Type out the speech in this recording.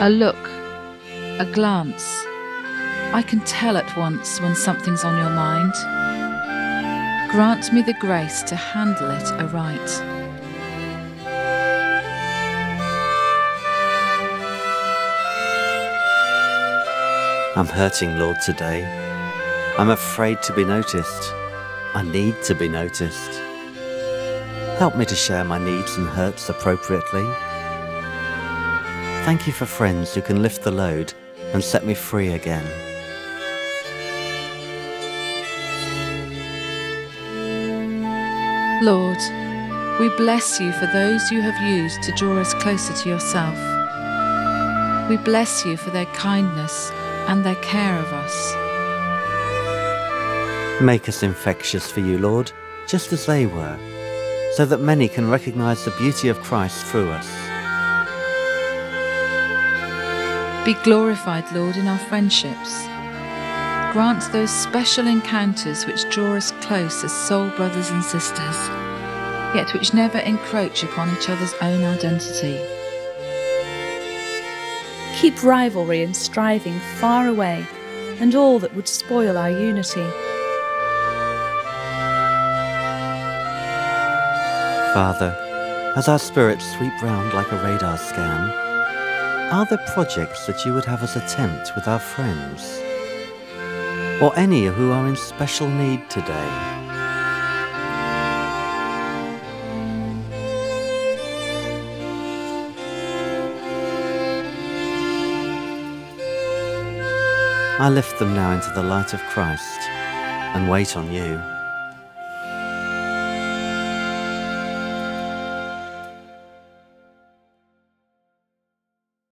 A look, a glance. I can tell at once when something's on your mind. Grant me the grace to handle it aright. I'm hurting, Lord, today. I'm afraid to be noticed. I need to be noticed. Help me to share my needs and hurts appropriately. Thank you for friends who can lift the load and set me free again. Lord, we bless you for those you have used to draw us closer to yourself. We bless you for their kindness and their care of us. Make us infectious for you, Lord, just as they were, so that many can recognize the beauty of Christ through us. Be glorified, Lord, in our friendships. Grant those special encounters which draw us close as soul brothers and sisters, yet which never encroach upon each other's own identity. Keep rivalry and striving far away, and all that would spoil our unity. Father, as our spirits sweep round like a radar scan, are there projects that you would have us attempt with our friends? Or any who are in special need today? I lift them now into the light of Christ and wait on you.